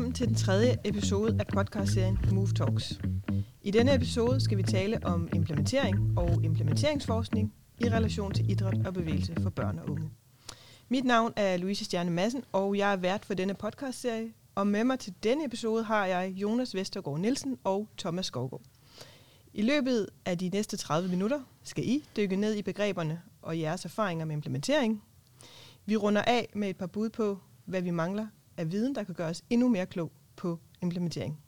Velkommen til den tredje episode af podcastserien Move Talks. I denne episode skal vi tale om implementering og implementeringsforskning i relation til idræt og bevægelse for børn og unge. Mit navn er Louise Stjerne Madsen, og jeg er vært for denne podcastserie. Og med mig til denne episode har jeg Jonas Vestergaard Nielsen og Thomas Skovgaard. I løbet af de næste 30 minutter skal I dykke ned i begreberne og jeres erfaringer med implementering. Vi runder af med et par bud på, hvad vi mangler af viden, der kan gøre os endnu mere klog på implementering.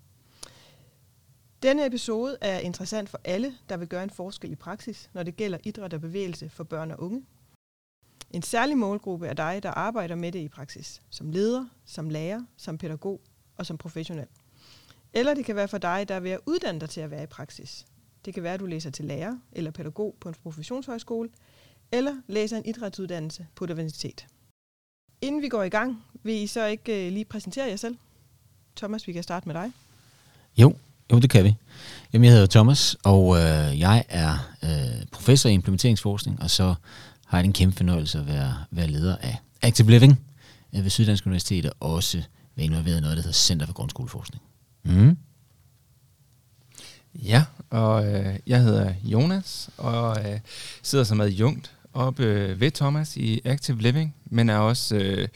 Denne episode er interessant for alle, der vil gøre en forskel i praksis, når det gælder idræt og bevægelse for børn og unge. En særlig målgruppe er dig, der arbejder med det i praksis, som leder, som lærer, som pædagog og som professionel. Eller det kan være for dig, der er ved at uddanne dig til at være i praksis. Det kan være, at du læser til lærer eller pædagog på en professionshøjskole, eller læser en idrætsuddannelse på et universitet. Inden vi går i gang, vil I så ikke øh, lige præsentere jer selv? Thomas, vi kan starte med dig. Jo, jo det kan vi. Jamen, jeg hedder Thomas, og øh, jeg er øh, professor i implementeringsforskning, og så har jeg den kæmpe fornøjelse at være, være leder af Active Living øh, ved Syddansk Universitet, og også være involveret i noget, der hedder Center for Grundskoleforskning. Mm. Ja, og øh, jeg hedder Jonas, og øh, sidder som adjunkt oppe øh, ved Thomas i Active Living, men er også øh,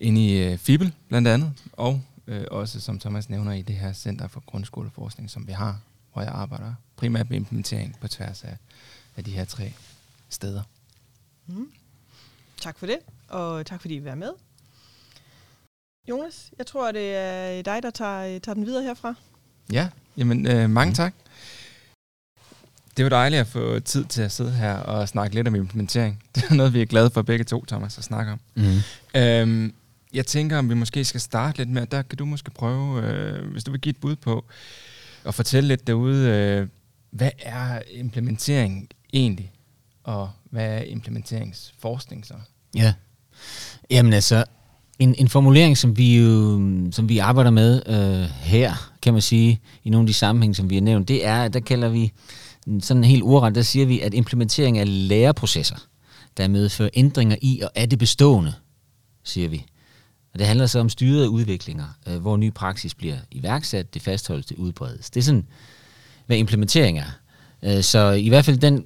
inde i øh, FIBEL blandt andet, og øh, også, som Thomas nævner, i det her Center for Grundskoleforskning, som vi har, hvor jeg arbejder primært med implementering på tværs af, af de her tre steder. Mm. Tak for det, og tak fordi I var med. Jonas, jeg tror, det er dig, der tager, tager den videre herfra. Ja, jamen øh, mange mm. tak. Det jo dejligt at få tid til at sidde her og snakke lidt om implementering. Det er noget, vi er glade for begge to, Thomas, at snakke om. Mm. Øhm, jeg tænker, om vi måske skal starte lidt med, der kan du måske prøve, øh, hvis du vil give et bud på, at fortælle lidt derude, øh, hvad er implementering egentlig, og hvad er implementeringsforskning så? Ja, jamen altså, en, en formulering, som vi jo som vi arbejder med øh, her, kan man sige, i nogle af de sammenhænge, som vi har nævnt, det er, der kalder vi sådan helt ordret, der siger vi, at implementering af læreprocesser, der medfører ændringer i og er det bestående, siger vi. Og det handler så om styrede udviklinger, øh, hvor ny praksis bliver iværksat, det fastholdes, det udbredes. Det er sådan, hvad implementering er. Øh, så i hvert fald den,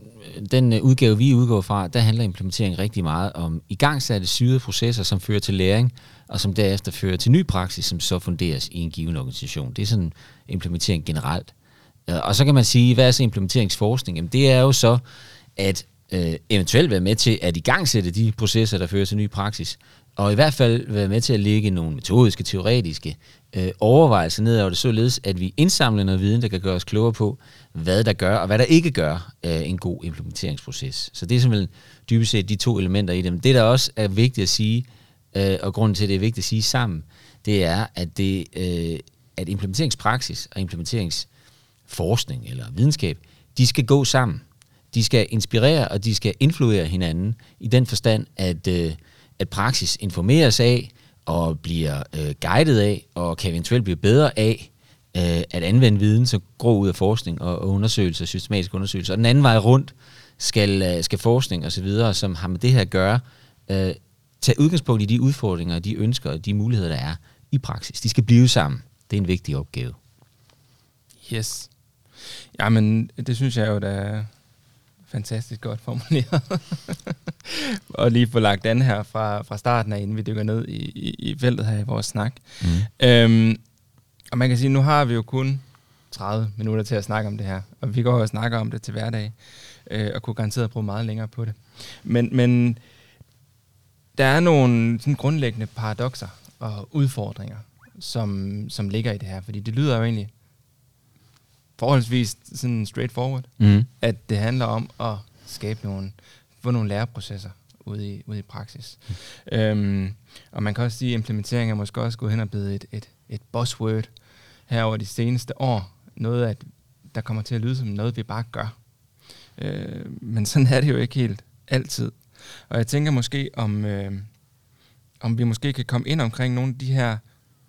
den øh, udgave, vi udgår fra, der handler implementering rigtig meget om igangsatte syrede processer, som fører til læring, og som derefter fører til ny praksis, som så funderes i en given organisation. Det er sådan implementering generelt. Og så kan man sige, hvad er så implementeringsforskning? Jamen det er jo så, at øh, eventuelt være med til at igangsætte de processer, der fører til ny praksis, og i hvert fald være med til at lægge nogle metodiske, teoretiske øh, overvejelser ned over det, således at vi indsamler noget viden, der kan gøre os klogere på, hvad der gør, og hvad der ikke gør øh, en god implementeringsproces. Så det er simpelthen dybest set de to elementer i dem. Det, der også er vigtigt at sige, øh, og grunden til, at det er vigtigt at sige sammen, det er, at, det, øh, at implementeringspraksis og forskning eller videnskab, de skal gå sammen. De skal inspirere, og de skal influere hinanden i den forstand, at, øh, at praksis informeres af, og bliver øh, guidet af, og kan eventuelt blive bedre af, øh, at anvende viden, så grå ud af forskning og, og undersøgelser, systematisk undersøgelser. Og den anden vej rundt skal, øh, skal forskning og så videre, som har med det her at gøre, øh, tage udgangspunkt i de udfordringer, de ønsker og de muligheder, der er i praksis. De skal blive sammen. Det er en vigtig opgave. Yes. Jamen, det synes jeg jo, der er fantastisk godt formuleret. og lige få lagt an her fra, fra starten af, inden vi dykker ned i, i, i feltet her i vores snak. Mm. Øhm, og man kan sige, nu har vi jo kun 30 minutter til at snakke om det her, og vi går og snakker om det til hverdag, øh, og kunne garanteret bruge meget længere på det. Men, men der er nogle sådan grundlæggende paradoxer og udfordringer, som, som ligger i det her, fordi det lyder jo egentlig forholdsvis sådan straightforward, mm. at det handler om at skabe nogle, få nogle læreprocesser ude i, ude i praksis. Mm. Øhm, og man kan også sige, at implementering er måske også gået hen og blevet et, et, et buzzword her over de seneste år. Noget, at der kommer til at lyde som noget, vi bare gør. Øh, men sådan er det jo ikke helt altid. Og jeg tænker måske, om, øh, om vi måske kan komme ind omkring nogle af de her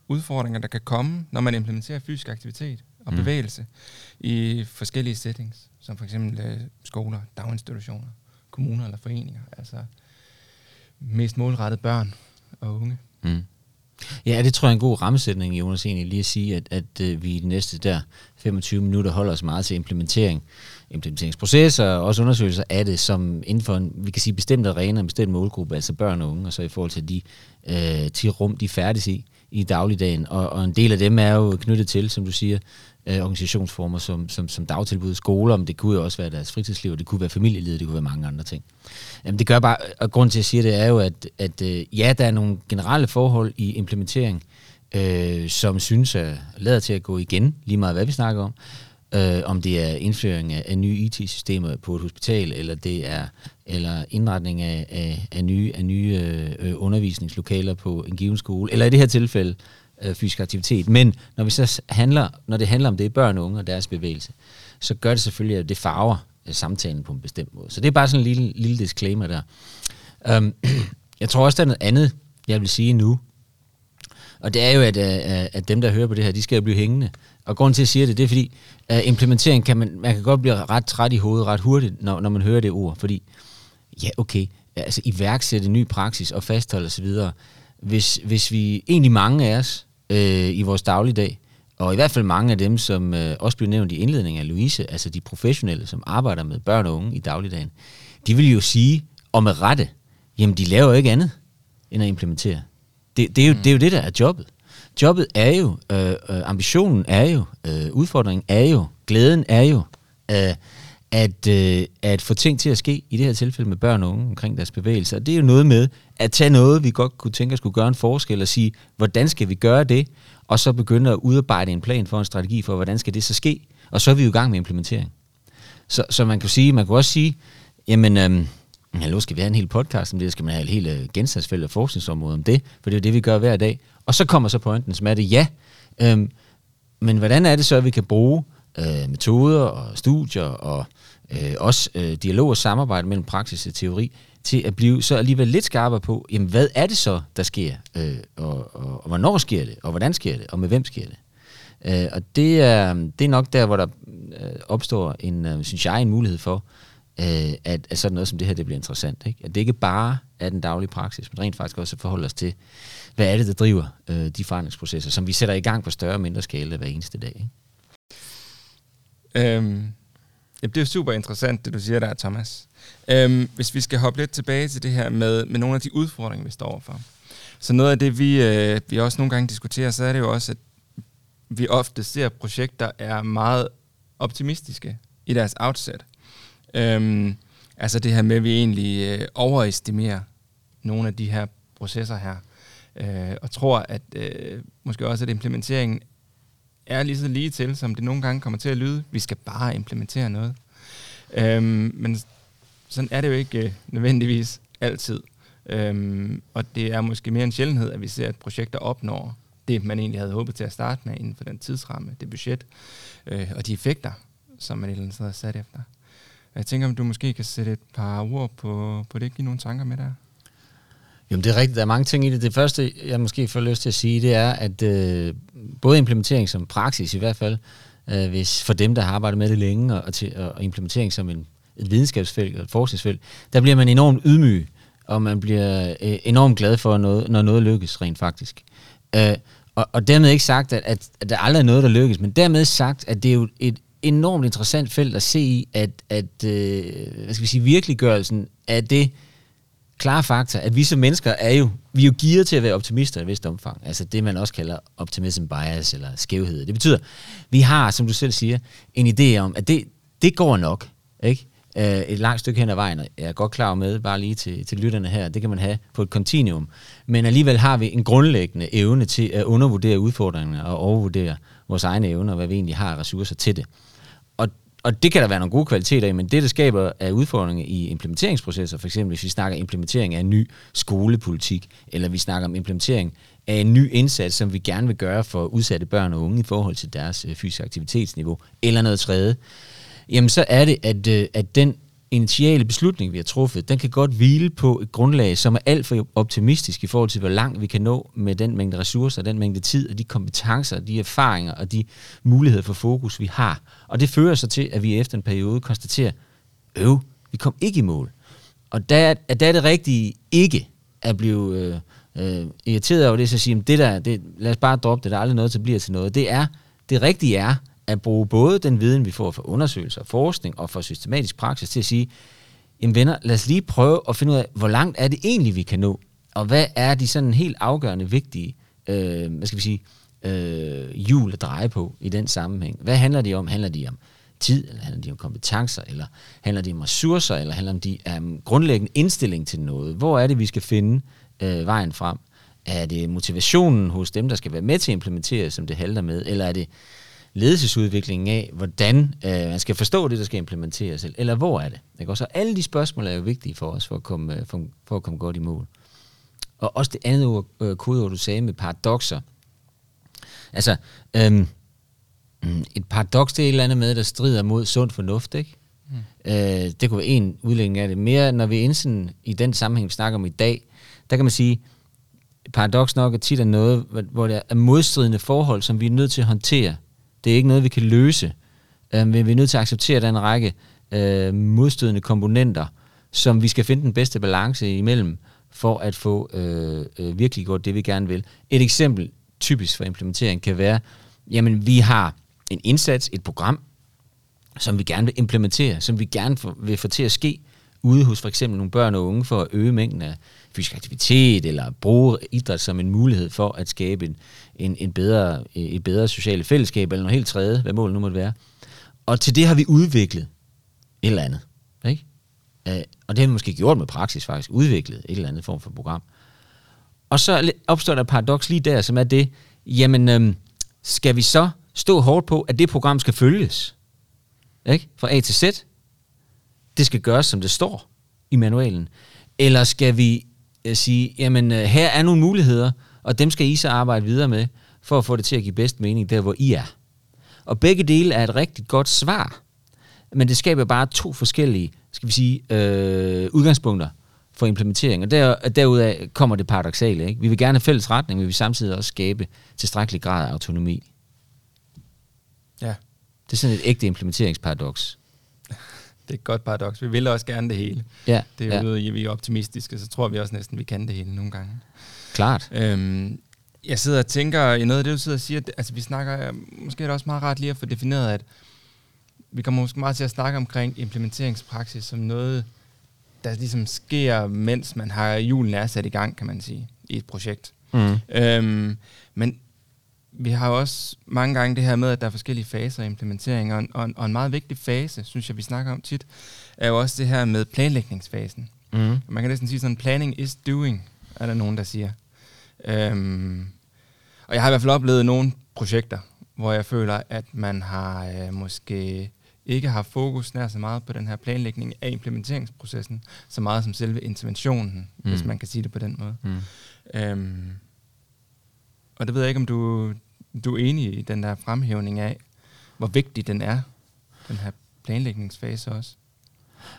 udfordringer, der kan komme, når man implementerer fysisk aktivitet og mm. bevægelse i forskellige settings, som for eksempel øh, skoler, daginstitutioner, kommuner eller foreninger. Altså mest målrettet børn og unge. Mm. Ja, det tror jeg er en god rammesætning, Jonas, egentlig lige at sige, at, at øh, vi i de næste der 25 minutter holder os meget til implementering, implementeringsprocesser og også undersøgelser af det, som inden for en, vi kan sige, bestemt arena, en bestemt målgruppe, altså børn og unge, og så i forhold til de øh, til rum, de færdes i i dagligdagen. Og, og en del af dem er jo knyttet til, som du siger, øh, organisationsformer som, som, som dagtilbud, skoler, men det kunne jo også være deres fritidsliv, det kunne være familielivet, det kunne være mange andre ting. Jamen det gør bare, og grund til at sige det er jo, at, at øh, ja, der er nogle generelle forhold i implementering, øh, som synes at lader til at gå igen, lige meget hvad vi snakker om, øh, om det er indføring af, af nye IT-systemer på et hospital, eller det er eller indretning af, af, af nye, af nye øh, undervisningslokaler på en given skole, eller i det her tilfælde øh, fysisk aktivitet. Men når, vi så handler, når det handler om det børn og unge og deres bevægelse, så gør det selvfølgelig, at det farver øh, samtalen på en bestemt måde. Så det er bare sådan en lille, lille disclaimer der. Um, jeg tror også, der er noget andet, jeg vil sige nu. Og det er jo, at, øh, at dem, der hører på det her, de skal jo blive hængende. Og grunden til, at jeg siger det, det er fordi, at implementering kan man, man kan godt blive ret træt i hovedet ret hurtigt, når, når man hører det ord. Fordi, ja okay, altså iværksætte ny praksis og fastholde osv., hvis, hvis vi, egentlig mange af os, øh, i vores dagligdag. Og i hvert fald mange af dem, som øh, også blev nævnt i indledningen af Louise, altså de professionelle, som arbejder med børn og unge i dagligdagen, de vil jo sige, og med rette, jamen de laver jo ikke andet end at implementere. Det, det, er, jo, mm. det er jo det, der er jobbet. Jobbet er jo, øh, øh, ambitionen er jo, øh, udfordringen er jo, glæden er jo, øh, at, øh, at få ting til at ske, i det her tilfælde med børn og unge omkring deres bevægelser. Og det er jo noget med at tage noget, vi godt kunne tænke at skulle gøre en forskel, og sige, hvordan skal vi gøre det, og så begynde at udarbejde en plan for en strategi for, hvordan skal det så ske, og så er vi jo i gang med implementering. Så, så man kan sige, man kan også sige, jamen, øhm, hallo, skal vi have en hel podcast om det, skal man have et helt øh, genstandsfelt og forskningsområde om det, for det er jo det, vi gør hver dag. Og så kommer så pointen, som er det, ja, øhm, men hvordan er det så, at vi kan bruge øh, metoder og studier og øh, også øh, dialog og samarbejde mellem praksis og teori, til at blive så alligevel lidt skarpere på, jamen hvad er det så, der sker, øh, og, og, og hvornår sker det, og hvordan sker det, og med hvem sker det. Øh, og det er, det er nok der, hvor der øh, opstår en, øh, synes jeg, en mulighed for, øh, Øh, at, at sådan noget som det her, det bliver interessant. Ikke? At det ikke bare er den daglige praksis, men rent faktisk også at forholde os til, hvad er det, der driver øh, de forandringsprocesser, som vi sætter i gang på større og mindre skala hver eneste dag. Ikke? Øhm, det er super interessant, det du siger der, Thomas. Øhm, hvis vi skal hoppe lidt tilbage til det her med, med nogle af de udfordringer, vi står overfor. Så noget af det, vi, øh, vi også nogle gange diskuterer, så er det jo også, at vi ofte ser projekter, er meget optimistiske i deres outset. Øhm, altså det her med, at vi egentlig øh, overestimerer nogle af de her processer her, øh, og tror, at øh, måske også, at implementeringen er lige så lige til, som det nogle gange kommer til at lyde. Vi skal bare implementere noget. Øhm, men sådan er det jo ikke øh, nødvendigvis altid. Øhm, og det er måske mere en sjældenhed, at vi ser, at projekter opnår det, man egentlig havde håbet til at starte med inden for den tidsramme, det budget øh, og de effekter, som man ellers havde sat efter. Jeg tænker, om du måske kan sætte et par ord på, på det, give nogle tanker med der. Jamen det er rigtigt, der er mange ting i det. Det første, jeg måske får lyst til at sige, det er, at øh, både implementering som praksis i hvert fald, øh, hvis for dem, der har arbejdet med det længe, og, til, og implementering som en, et videnskabsfelt og et forskningsfelt, der bliver man enormt ydmyg, og man bliver øh, enormt glad for, noget, når noget lykkes rent faktisk. Øh, og, og dermed ikke sagt, at, at, at der aldrig er noget, der lykkes, men dermed sagt, at det er jo et enormt interessant felt at se i, at, at øh, hvad skal vi sige, virkeliggørelsen af det, klare faktor, at vi som mennesker er jo, vi er jo gearet til at være optimister i et vist omfang. Altså det, man også kalder optimism bias eller skævhed. Det betyder, vi har, som du selv siger, en idé om, at det, det går nok. Ikke? øh, et langt stykke hen ad vejen, jeg er godt klar med, bare lige til, til lytterne her, det kan man have på et kontinuum. Men alligevel har vi en grundlæggende evne til at undervurdere udfordringerne og overvurdere vores egne evner, og hvad vi egentlig har ressourcer til det og det kan der være nogle gode kvaliteter i, men det, der skaber af udfordringer i implementeringsprocesser, for eksempel hvis vi snakker implementering af en ny skolepolitik, eller vi snakker om implementering af en ny indsats, som vi gerne vil gøre for udsatte børn og unge i forhold til deres øh, fysiske aktivitetsniveau, eller noget tredje, jamen så er det, at, øh, at den initiale beslutning, vi har truffet, den kan godt hvile på et grundlag, som er alt for optimistisk i forhold til, hvor langt vi kan nå med den mængde ressourcer, den mængde tid, og de kompetencer, de erfaringer og de muligheder for fokus, vi har. Og det fører så til, at vi efter en periode konstaterer, øv, vi kom ikke i mål. Og der, der er det rigtige ikke at blive øh, øh, irriteret over det, så siger det der, det, lad os bare droppe det, der er aldrig noget, der bliver til noget. Det er, det rigtige er at bruge både den viden, vi får fra undersøgelser, forskning og fra systematisk praksis til at sige, jamen venner, lad os lige prøve at finde ud af, hvor langt er det egentlig, vi kan nå, og hvad er de sådan helt afgørende vigtige, øh, hvad skal vi sige, øh, hjul at dreje på i den sammenhæng. Hvad handler de om? Handler de om tid, eller handler de om kompetencer, eller handler de om ressourcer, eller handler de om grundlæggende indstilling til noget? Hvor er det, vi skal finde øh, vejen frem? Er det motivationen hos dem, der skal være med til at implementere, som det halter med, eller er det ledelsesudviklingen af, hvordan øh, man skal forstå det, der skal implementeres, eller hvor er det? Ikke? Og så alle de spørgsmål er jo vigtige for os, for at komme, øh, for, for at komme godt i mål. Og også det andet ord, øh, kodeord, du sagde med paradoxer. Altså, øhm, et paradoks, det er et eller andet med, der strider mod sund fornuft, ikke? Mm. Øh, det kunne være en udlægning af det. Mere, når vi inde i den sammenhæng, vi snakker om i dag, der kan man sige, paradoks nok er tit er noget, hvor der er modstridende forhold, som vi er nødt til at håndtere. Det er ikke noget, vi kan løse. Øh, men vi er nødt til at acceptere, at der er en række øh, modstridende komponenter, som vi skal finde den bedste balance imellem, for at få øh, øh, virkelig gjort det, vi gerne vil. Et eksempel, typisk for implementering, kan være, jamen vi har en indsats, et program, som vi gerne vil implementere, som vi gerne vil få til at ske ude hos for eksempel nogle børn og unge for at øge mængden af fysisk aktivitet, eller bruge idræt som en mulighed for at skabe en, en, en bedre, et bedre socialt fællesskab, eller noget helt tredje, hvad målet nu måtte være. Og til det har vi udviklet et eller andet. Ikke? Øh, og det har vi måske gjort med praksis faktisk, udviklet et eller andet form for program. Og så opstår der et paradoks lige der, som er det, jamen, øhm, skal vi så stå hårdt på, at det program skal følges? Ikke? Fra A til Z. Det skal gøres, som det står i manualen. Eller skal vi øh, sige, jamen, øh, her er nogle muligheder, og dem skal I så arbejde videre med, for at få det til at give bedst mening der, hvor I er. Og begge dele er et rigtig godt svar, men det skaber bare to forskellige, skal vi sige, øh, udgangspunkter for implementering. Og der, derudaf kommer det paradoxale. Ikke? Vi vil gerne have fælles retning, men vi vil samtidig også skabe tilstrækkelig grad af autonomi. Ja. Det er sådan et ægte implementeringsparadoks. Det er et godt paradoks. Vi vil også gerne det hele. Ja, det er jo ja. at vi er optimistiske, så tror vi også næsten, vi kan det hele nogle gange. Klart. Øhm, jeg sidder og tænker i noget af det, du sidder og siger, altså vi snakker, måske er det også meget rart lige at få defineret, at vi kommer måske meget til at snakke omkring implementeringspraksis som noget, der ligesom sker, mens man har julen er sat i gang, kan man sige, i et projekt. Mm. Øhm, men vi har også mange gange det her med, at der er forskellige faser i implementering, og en, og en, og en meget vigtig fase, synes jeg, vi snakker om tit, er jo også det her med planlægningsfasen. Mm. Man kan næsten sige sådan, planning is doing, er der nogen, der siger. Øhm, og jeg har i hvert fald oplevet nogle projekter, hvor jeg føler, at man har øh, måske ikke har fokus nær så meget på den her planlægning af implementeringsprocessen, så meget som selve interventionen, mm. hvis man kan sige det på den måde. Mm. Øhm, og det ved jeg ikke, om du, du er enig i den der fremhævning af, hvor vigtig den er, den her planlægningsfase også.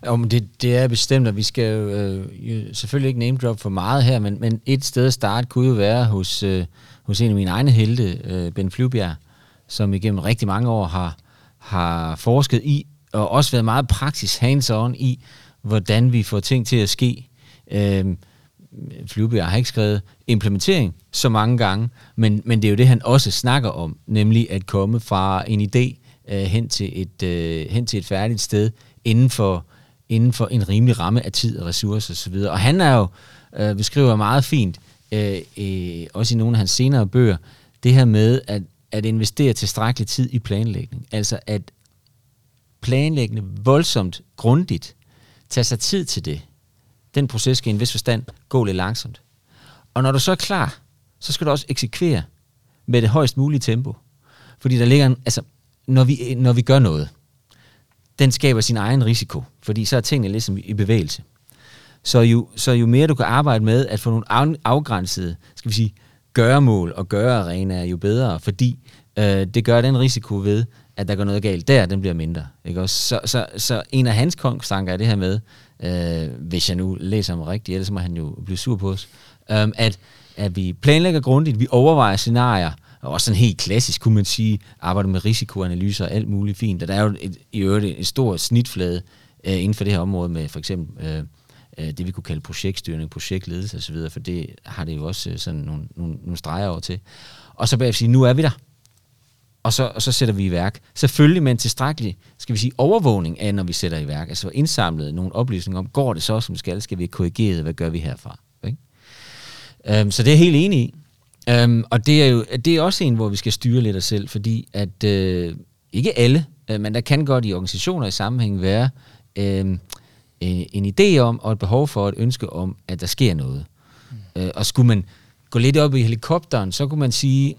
Jo, men det, det er bestemt, at vi skal jo, øh, jo selvfølgelig ikke name drop for meget her, men, men et sted at starte kunne jo være hos, øh, hos en af mine egne helte, øh, Ben Flyvbjerg, som igennem rigtig mange år har, har forsket i, og også været meget praksis hands-on i, hvordan vi får ting til at ske. Øh, Flyvebjerg har ikke skrevet implementering så mange gange, men, men det er jo det, han også snakker om, nemlig at komme fra en idé øh, hen, til et, øh, hen til et færdigt sted inden for, inden for en rimelig ramme af tid og ressourcer osv. Og han er jo, øh, beskriver meget fint, øh, øh, også i nogle af hans senere bøger, det her med at, at investere tilstrækkelig tid i planlægning. Altså at planlægge voldsomt, grundigt, tage sig tid til det. Den proces skal i en vis forstand gå lidt langsomt. Og når du så er klar, så skal du også eksekvere med det højst mulige tempo. Fordi der ligger en, altså, når vi, når vi gør noget, den skaber sin egen risiko, fordi så er tingene ligesom i bevægelse. Så jo, så jo mere du kan arbejde med at få nogle afgrænsede, skal vi sige, gøremål og gørearenaer, jo bedre, fordi øh, det gør den risiko ved, at der går noget galt der, den bliver mindre. Ikke? Også, så, så, så en af hans kongstanker er det her med, øh, hvis jeg nu læser ham rigtigt, ellers må han jo blive sur på os, øh, at, at vi planlægger grundigt, vi overvejer scenarier, og også sådan helt klassisk, kunne man sige, arbejder med risikoanalyser og alt muligt fint. Og der er jo et, i øvrigt en stor snitflade øh, inden for det her område med for eksempel øh, øh, det, vi kunne kalde projektstyring, projektledelse osv., for det har det jo også øh, sådan nogle, nogle, nogle streger over til. Og så bagefter sige, nu er vi der. Og så, og så sætter vi i værk. Selvfølgelig med en tilstrækkelig, skal vi sige, overvågning af, når vi sætter i værk. Altså indsamlet nogle oplysninger om, går det så, som skal? Skal vi korrigere det? Hvad gør vi herfra? Ikke? Um, så det er jeg helt enig i. Um, og det er jo det er også en, hvor vi skal styre lidt os selv, fordi at uh, ikke alle, uh, men der kan godt i organisationer i sammenhæng være uh, en, en idé om og et behov for et ønske om, at der sker noget. Mm. Uh, og skulle man gå lidt op i helikopteren, så kunne man sige,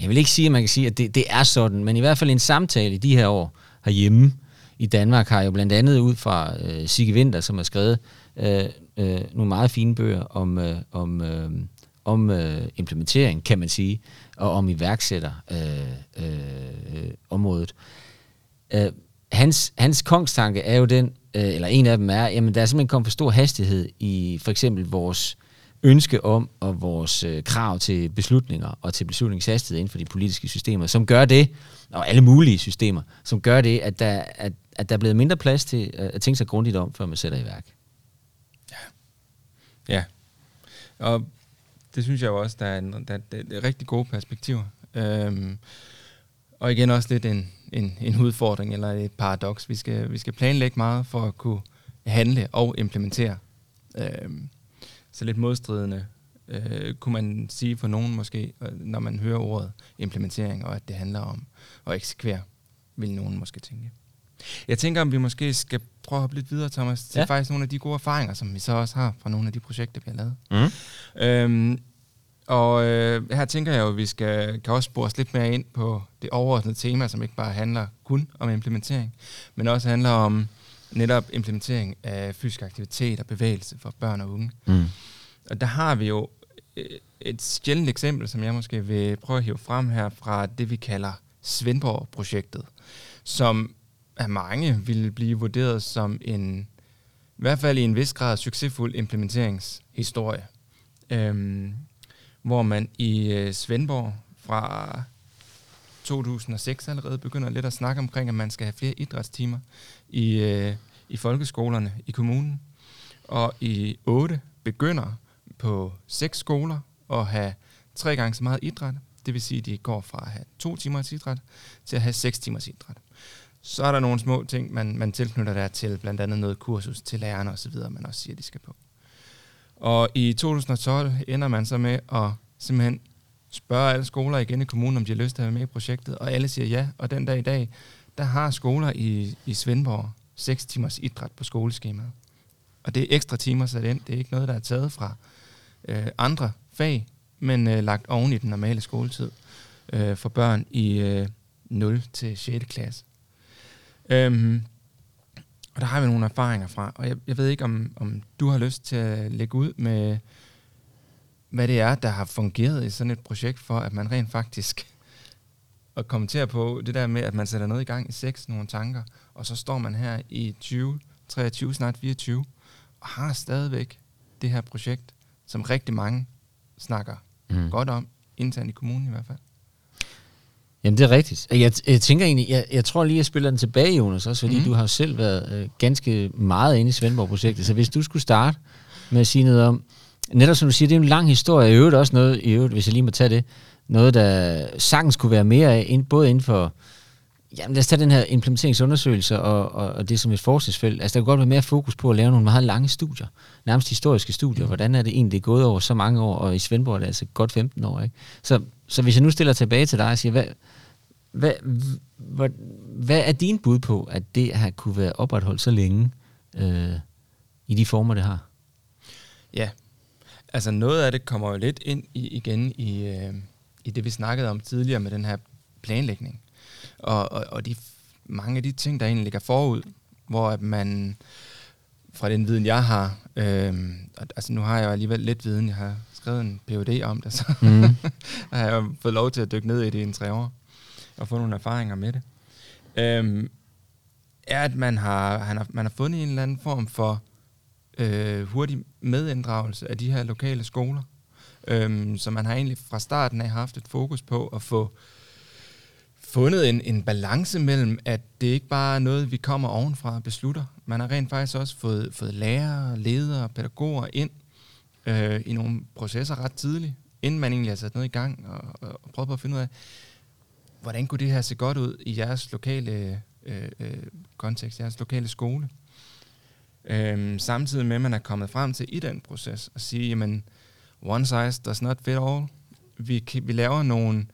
jeg vil ikke sige, at man kan sige, at det, det er sådan, men i hvert fald en samtale i de her år herhjemme i Danmark har jo blandt andet ud fra øh, Sigge Winter, som har skrevet øh, øh, nogle meget fine bøger om, øh, om, øh, om øh, implementering, kan man sige, og om iværksætter Øh, øh, området. Uh, hans, hans kongstanke er jo den, øh, eller en af dem er, jamen der er simpelthen kommet for stor hastighed i for eksempel vores ønske om og vores øh, krav til beslutninger og til beslutningshastighed inden for de politiske systemer, som gør det, og alle mulige systemer, som gør det, at der, at, at der er blevet mindre plads til øh, at tænke sig grundigt om, før man sætter i værk. Ja. Ja. Og det synes jeg jo også, der er, en, der, der er rigtig gode perspektiver. Øhm, og igen også lidt en, en, en udfordring eller et paradoks. Vi skal, vi skal planlægge meget for at kunne handle og implementere. Øhm, så lidt modstridende, øh, kunne man sige for nogen måske, øh, når man hører ordet implementering, og at det handler om at eksekvere, vil nogen måske tænke. Jeg tænker, om vi måske skal prøve at hoppe lidt videre, Thomas, til ja. faktisk nogle af de gode erfaringer, som vi så også har fra nogle af de projekter, vi har lavet. Mm. Øhm, og øh, her tænker jeg jo, at vi skal, kan også spore lidt mere ind på det overordnede tema, som ikke bare handler kun om implementering, men også handler om netop implementering af fysisk aktivitet og bevægelse for børn og unge. Mm. Og der har vi jo øh, et sjældent eksempel, som jeg måske vil prøve at hive frem her fra det, vi kalder Svendborg-projektet, som af mange vil blive vurderet som en, i hvert fald i en vis grad, succesfuld implementeringshistorie. Øhm, hvor man i øh, Svendborg fra 2006 allerede begynder lidt at snakke omkring, at man skal have flere idrætstimer i, øh, i folkeskolerne i kommunen. Og i 8 begynder på seks skoler at have tre gange så meget idræt. Det vil sige, at de går fra at have to timers idræt til at have seks timers idræt. Så er der nogle små ting, man, man tilknytter der til, blandt andet noget kursus til lærerne osv., man også siger, de skal på. Og i 2012 ender man så med at simpelthen spørger alle skoler igen i kommunen, om de har lyst til at være med i projektet, og alle siger ja. Og den dag i dag, der har skoler i, i Svendborg 6 timers idræt på skoleskemaet. Og det er ekstra timer sat ind. Det er ikke noget, der er taget fra øh, andre fag, men øh, lagt oven i den normale skoletid øh, for børn i øh, 0 til 6. klasse. Øhm, og der har vi nogle erfaringer fra, og jeg, jeg ved ikke, om, om du har lyst til at lægge ud med hvad det er, der har fungeret i sådan et projekt, for at man rent faktisk at kommentere på det der med, at man sætter noget i gang i seks, nogle tanker, og så står man her i 20, 23, snart 24, og har stadigvæk det her projekt, som rigtig mange snakker mm. godt om, internt i kommunen i hvert fald. Jamen, det er rigtigt. Jeg, jeg tænker egentlig, jeg, jeg tror lige, jeg spiller den tilbage, Jonas, også fordi mm. du har selv været øh, ganske meget inde i Svendborg-projektet. Så hvis du skulle starte med at sige noget om, netop som du siger, det er en lang historie. I øvrigt også noget, i øvrigt, hvis jeg lige må tage det, noget, der sagtens kunne være mere af, både inden for, jamen lad os tage den her implementeringsundersøgelse og, og, og det som et forskningsfelt. Altså der kunne godt være mere fokus på at lave nogle meget lange studier, nærmest historiske studier. Hvordan er det egentlig gået over så mange år, og i Svendborg er det altså godt 15 år. Ikke? Så, så hvis jeg nu stiller tilbage til dig og siger, hvad, hvad, hvad, hvad er din bud på, at det har kunne være opretholdt så længe øh, i de former, det har? Ja, Altså noget af det kommer jo lidt ind i, igen i, øh, i det, vi snakkede om tidligere med den her planlægning. Og, og, og de, mange af de ting, der egentlig ligger forud, hvor at man fra den viden, jeg har, øh, altså nu har jeg jo alligevel lidt viden, jeg har skrevet en PhD om det, så mm. har jeg fået lov til at dykke ned i det i en tre år, og få nogle erfaringer med det. Øh, er, at man har, han har, man har fundet en eller anden form for øh, hurtig medinddragelse af de her lokale skoler. Øhm, så man har egentlig fra starten af haft et fokus på at få fundet en, en balance mellem, at det ikke bare er noget, vi kommer ovenfra og beslutter. Man har rent faktisk også fået, fået lærere, ledere, pædagoger ind øh, i nogle processer ret tidligt, inden man egentlig har sat noget i gang, og, og prøvet på at finde ud af, hvordan kunne det her se godt ud i jeres lokale øh, øh, kontekst, jeres lokale skole. Øh, samtidig med, at man er kommet frem til i den proces, at sige, jamen, one size does not fit all. Vi, vi laver nogle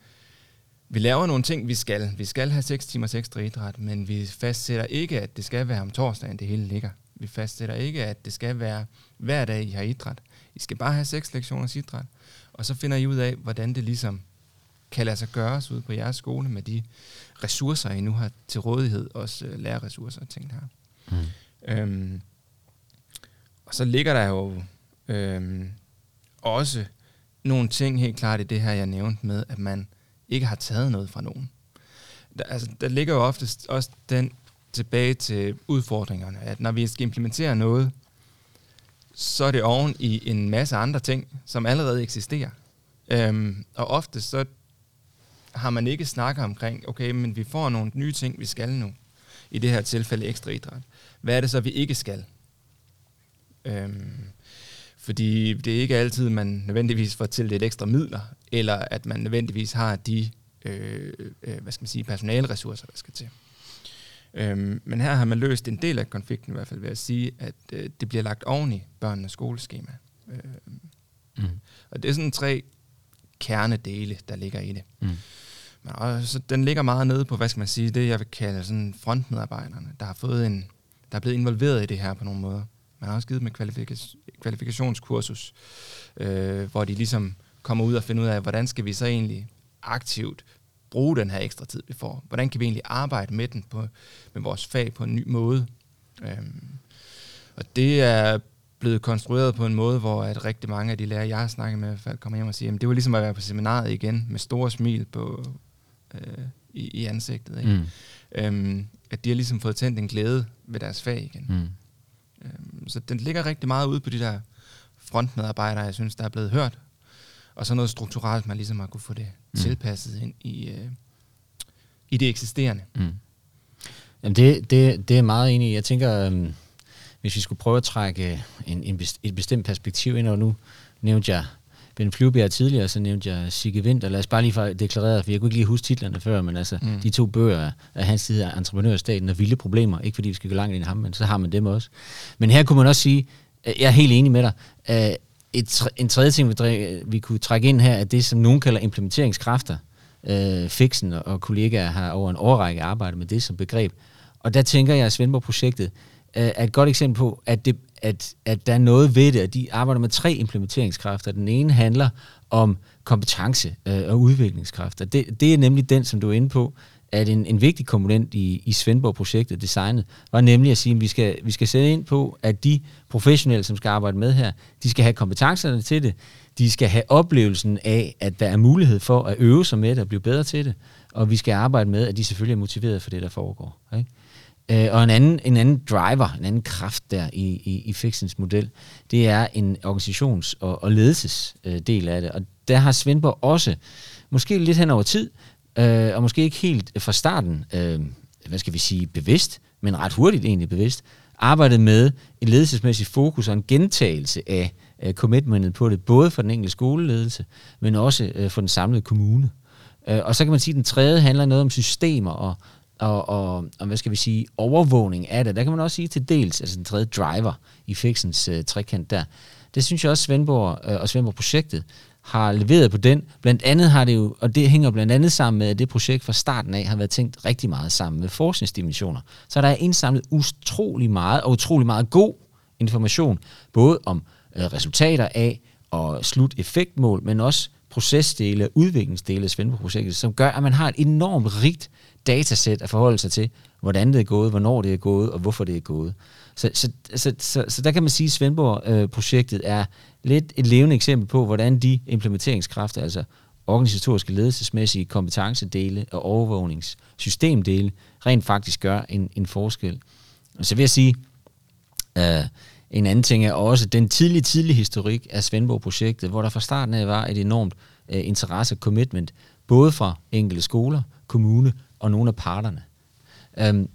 vi laver nogle ting, vi skal. Vi skal have 6 timers ekstra idræt, men vi fastsætter ikke, at det skal være om torsdagen, det hele ligger. Vi fastsætter ikke, at det skal være hver dag, I har idræt. I skal bare have seks lektioner idræt. Og så finder I ud af, hvordan det ligesom kan lade sig gøres ud på jeres skole med de ressourcer, I nu har til rådighed, også uh, lærerressourcer og ting her. Mm. Øhm, og så ligger der jo øh, også nogle ting helt klart i det her, jeg nævnte med, at man ikke har taget noget fra nogen. Der, altså, der ligger jo oftest også den tilbage til udfordringerne, at når vi skal implementere noget, så er det oven i en masse andre ting, som allerede eksisterer. Øhm, og ofte så har man ikke snakket omkring, okay, men vi får nogle nye ting, vi skal nu. I det her tilfælde ekstra idræt. Hvad er det så, vi ikke skal? Øhm, fordi det er ikke altid, man nødvendigvis får til lidt ekstra midler, eller at man nødvendigvis har de øh, øh, hvad skal man sige, personalressourcer, der skal til. Øhm, men her har man løst en del af konflikten i hvert fald ved at sige, at øh, det bliver lagt oven i børnenes skoleskema. Øh, mm. Og det er sådan tre kernedele, der ligger i det. Mm. Men også, den ligger meget nede på, hvad skal man sige, det jeg vil kalde sådan frontmedarbejderne, der har fået en, der er blevet involveret i det her på nogle måder. Man har også givet dem et kvalifikationskursus, øh, hvor de ligesom kommer ud og finder ud af, hvordan skal vi så egentlig aktivt bruge den her ekstra tid, vi får? Hvordan kan vi egentlig arbejde med den på, med vores fag på en ny måde? Øhm, og det er blevet konstrueret på en måde, hvor at rigtig mange af de lærere, jeg har snakket med, i hvert fald kommer hjem og siger, at det var ligesom at være på seminaret igen, med store smil på, øh, i, i ansigtet. Ikke? Mm. Øhm, at de har ligesom fået tændt en glæde ved deres fag igen. Mm. Øhm, så den ligger rigtig meget ude på de der frontmedarbejdere, jeg synes, der er blevet hørt. Og så noget strukturelt, man ligesom har kunne få det mm. tilpasset ind i, øh, i det eksisterende. Mm. Jamen det, det, det er meget enig i. Jeg tænker, øhm, hvis vi skulle prøve at trække en, en best, et bestemt perspektiv ind, og nu nævnte jeg Ben Flyvbjerg tidligere, så nævnte jeg Sigge Winter. Lad os bare lige få deklareret, for jeg kunne ikke lige huske titlerne før, men altså mm. de to bøger af hans side af Entreprenørstaten og Vilde Problemer, ikke fordi vi skal gå langt ind i ham, men så har man dem også. Men her kunne man også sige, jeg er helt enig med dig, et, en tredje ting, vi, vi kunne trække ind her, er det, som nogen kalder implementeringskræfter. Øh, Fixen og kollegaer har over en årrække arbejdet med det som begreb. Og der tænker jeg, at Svendborg-projektet øh, er et godt eksempel på, at, det, at, at der er noget ved det, at de arbejder med tre implementeringskræfter. Den ene handler om kompetence øh, og udviklingskræfter. Det, det er nemlig den, som du er inde på, at en, en vigtig komponent i, i Svendborg-projektet, designet, var nemlig at sige, at vi skal, vi skal sætte ind på, at de professionelle, som skal arbejde med her, de skal have kompetencerne til det, de skal have oplevelsen af, at der er mulighed for at øve sig med det og blive bedre til det, og vi skal arbejde med, at de selvfølgelig er motiveret for det, der foregår. Ikke? Øh, og en anden, en anden driver, en anden kraft der i, i, i Fixens model, det er en organisations- og, og ledelsesdel af det. Og der har Svendborg også, måske lidt hen over tid, øh, og måske ikke helt fra starten, øh, hvad skal vi sige, bevidst, men ret hurtigt egentlig bevidst, arbejdet med en ledelsesmæssig fokus og en gentagelse af øh, commitmentet på det, både for den enkelte skoleledelse, men også øh, for den samlede kommune. Øh, og så kan man sige, at den tredje handler noget om systemer og, og, og, og hvad skal vi sige, overvågning af det. Der kan man også sige til dels, altså den tredje driver i Fixens øh, trekant der. Det synes jeg også Svendborg øh, og Svendborg-projektet har leveret på den. Blandt andet har det jo, og det hænger blandt andet sammen med, at det projekt fra starten af har været tænkt rigtig meget sammen med forskningsdimensioner. Så der er indsamlet utrolig meget, og utrolig meget god information, både om øh, resultater af og slut effektmål, men også procesdele og udviklingsdele af Svendborg-projektet, som gør, at man har et enormt rigt datasæt at forholde sig til, hvordan det er gået, hvornår det er gået, og hvorfor det er gået. Så, så, så, så, så der kan man sige, at Svendborg-projektet er lidt et levende eksempel på, hvordan de implementeringskræfter, altså organisatoriske ledelsesmæssige kompetencedele og overvågningssystemdele, rent faktisk gør en, en forskel. Og så vil jeg sige, øh, en anden ting er også den tidlige, tidlige historik af Svendborg-projektet, hvor der fra starten af var et enormt øh, interesse og commitment, både fra enkelte skoler, kommune og nogle af parterne. Øhm,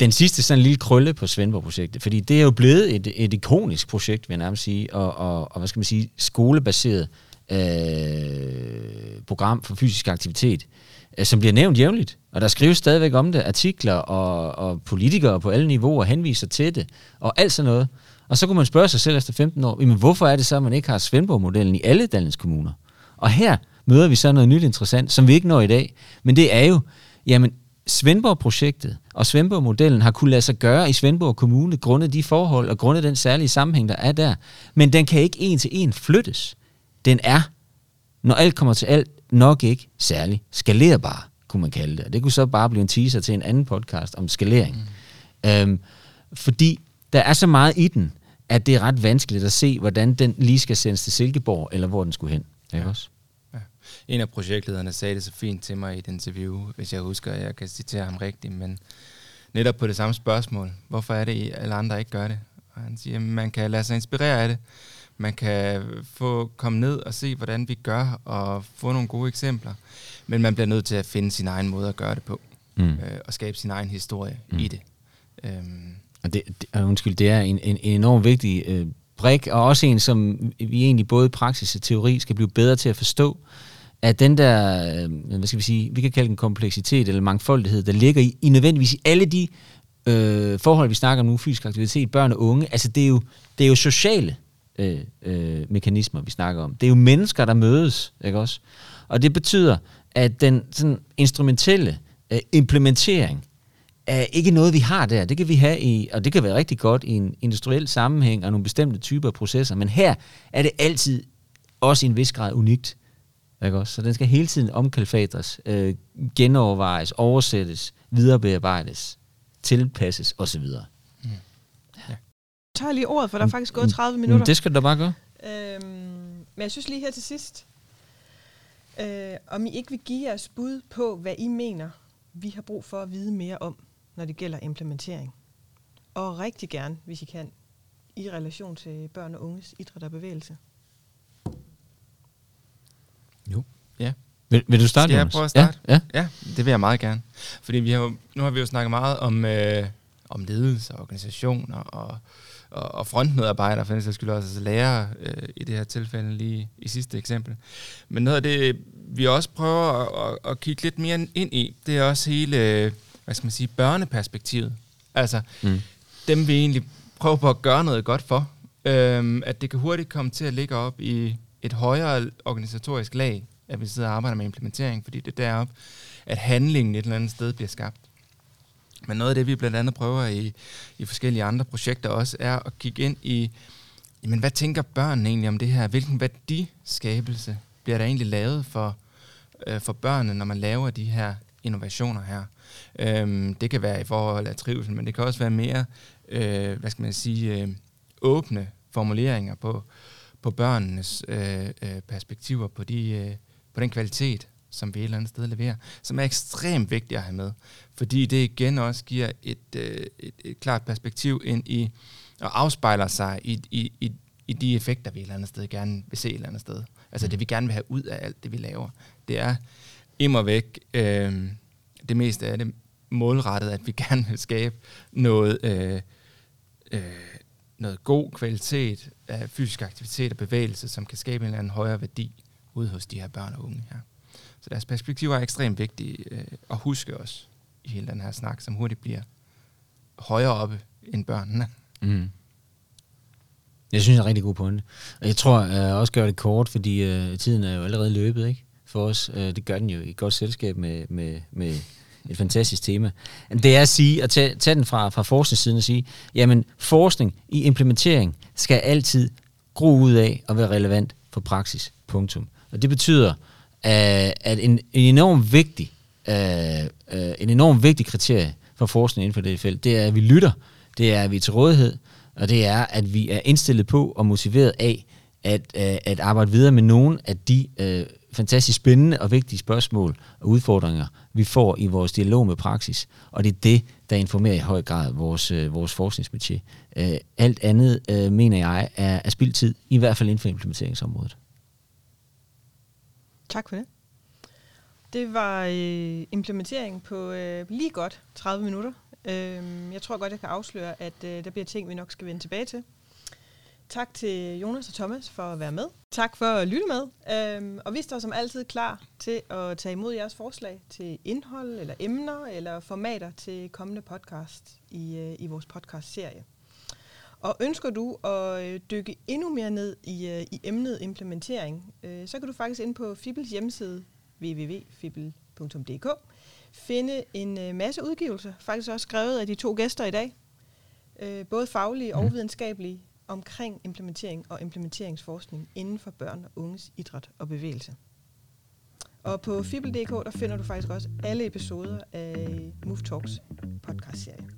den sidste sådan en lille krølle på Svendborg-projektet, fordi det er jo blevet et, et ikonisk projekt, vil jeg nærmest sige, og, og, og hvad skal man sige, skolebaseret øh, program for fysisk aktivitet, øh, som bliver nævnt jævnligt. Og der skrives stadigvæk om det, artikler og, og politikere på alle niveauer henviser til det, og alt sådan noget. Og så kunne man spørge sig selv efter 15 år, jamen hvorfor er det så, at man ikke har Svendborg-modellen i alle Danmarks kommuner? Og her møder vi så noget nyt interessant, som vi ikke når i dag. Men det er jo, jamen Svendborg-projektet og Svendborg-modellen har kunne lade sig gøre i Svendborg Kommune, grundet de forhold og grundet den særlige sammenhæng, der er der. Men den kan ikke en til en flyttes. Den er, når alt kommer til alt, nok ikke særlig skalerbar, kunne man kalde det. Og det kunne så bare blive en teaser til en anden podcast om skalering. Mm. Øhm, fordi der er så meget i den, at det er ret vanskeligt at se, hvordan den lige skal sendes til Silkeborg, eller hvor den skulle hen. Ikke også? En af projektlederne sagde det så fint til mig i et interview, hvis jeg husker, at jeg kan citere ham rigtigt, men netop på det samme spørgsmål. Hvorfor er det, at alle andre ikke gør det? Og han siger, at man kan lade sig inspirere af det. Man kan få komme ned og se, hvordan vi gør, og få nogle gode eksempler. Men man bliver nødt til at finde sin egen måde at gøre det på, mm. øh, og skabe sin egen historie mm. i det. Øhm. Og det, det, undskyld, det er en, en, en enormt vigtig øh, brik, og også en, som vi egentlig både i praksis og teori skal blive bedre til at forstå, at den der, øh, hvad skal vi sige, vi kan kalde den kompleksitet eller mangfoldighed, der ligger i, i nødvendigvis i alle de øh, forhold, vi snakker om nu, fysisk aktivitet, børn og unge, altså det er jo, det er jo sociale øh, øh, mekanismer, vi snakker om. Det er jo mennesker, der mødes, ikke også? Og det betyder, at den sådan instrumentelle øh, implementering er ikke noget, vi har der. Det kan vi have i, og det kan være rigtig godt i en industriel sammenhæng og nogle bestemte typer af processer, men her er det altid også i en vis grad unikt. Ikke også? Så den skal hele tiden omkalfatres, øh, genovervejes, oversættes, viderebearbejdes, tilpasses osv. Mm. Ja. Jeg tager lige ordet, for der er faktisk gået 30 mm, minutter. Det skal du da bare gøre. Øhm, men jeg synes lige her til sidst, øh, om I ikke vil give jeres bud på, hvad I mener, vi har brug for at vide mere om, når det gælder implementering. Og rigtig gerne, hvis I kan, i relation til børn og unges idræt og bevægelse. Jo. Ja. Vil, vil du starte, Skal jeg prøve at starte? Ja, ja. ja, det vil jeg meget gerne. Fordi vi har nu har vi jo snakket meget om, øh, om ledelse og organisationer og, og, og frontmedarbejdere, for den sags skyld også altså lærere øh, i det her tilfælde lige i sidste eksempel. Men noget af det, vi også prøver at, at, at kigge lidt mere ind i, det er også hele, hvad skal man sige, børneperspektivet. Altså, mm. dem vi egentlig prøver på at gøre noget godt for. Øh, at det kan hurtigt komme til at ligge op i et højere organisatorisk lag, at vi sidder og arbejder med implementering, fordi det er deroppe, at handlingen et eller andet sted bliver skabt. Men noget af det, vi blandt andet prøver i, i forskellige andre projekter også, er at kigge ind i, jamen, hvad tænker børnene egentlig om det her? Hvilken værdiskabelse bliver der egentlig lavet for, øh, for børnene, når man laver de her innovationer her? Øhm, det kan være i forhold af trivsel, men det kan også være mere, øh, hvad skal man sige, øh, åbne formuleringer på, på børnenes øh, øh, perspektiver, på, de, øh, på den kvalitet, som vi et eller andet sted leverer, som er ekstremt vigtigt at have med. Fordi det igen også giver et, øh, et, et klart perspektiv ind i, og afspejler sig i, i, i, i de effekter, vi et eller andet sted gerne vil se et eller andet sted. Altså det, vi gerne vil have ud af alt det, vi laver. Det er immer væk øh, det meste af det målrettet, at vi gerne vil skabe noget, øh, øh, noget god kvalitet af fysisk aktivitet og bevægelse, som kan skabe en eller anden højere værdi ude hos de her børn og unge her. Så deres perspektiver er ekstremt vigtige øh, at huske os i hele den her snak, som hurtigt bliver højere oppe end børnene. Mm. Jeg synes, det er en rigtig god pointe. Og jeg tror øh, jeg også gør det kort, fordi øh, tiden er jo allerede løbet ikke? for os. Øh, det gør den jo i et godt selskab med, med, med et fantastisk tema. Det er at sige, at tage, tage den fra, fra forskningssiden og sige, jamen forskning i implementering skal altid gro ud af og være relevant for praksis. Punktum. Og det betyder, øh, at en, en enorm vigtig uh, en enorm vigtig kriterie for forskning inden for det felt, det er, at vi lytter, det er, at vi er til rådighed, og det er, at vi er indstillet på og motiveret af at, at arbejde videre med nogle af de øh, fantastisk spændende og vigtige spørgsmål og udfordringer, vi får i vores dialog med praksis. Og det er det, der informerer i høj grad vores, øh, vores forskningsmetier. Øh, alt andet, øh, mener jeg, er, er spildtid, i hvert fald inden for implementeringsområdet. Tak for det. Det var øh, implementering på øh, lige godt 30 minutter. Øh, jeg tror godt, jeg kan afsløre, at øh, der bliver ting, vi nok skal vende tilbage til. Tak til Jonas og Thomas for at være med. Tak for at lytte med. Øhm, og vi står som altid klar til at tage imod jeres forslag til indhold, eller emner, eller formater til kommende podcast i, øh, i vores podcast-serie. Og ønsker du at øh, dykke endnu mere ned i, øh, i emnet implementering, øh, så kan du faktisk ind på Fibels hjemmeside www.fibel.dk finde en øh, masse udgivelser, faktisk også skrevet af de to gæster i dag, øh, både faglige og videnskabelige, omkring implementering og implementeringsforskning inden for børn og unges idræt og bevægelse. Og på fibel.dk, der finder du faktisk også alle episoder af Move Talks podcast podcastserie.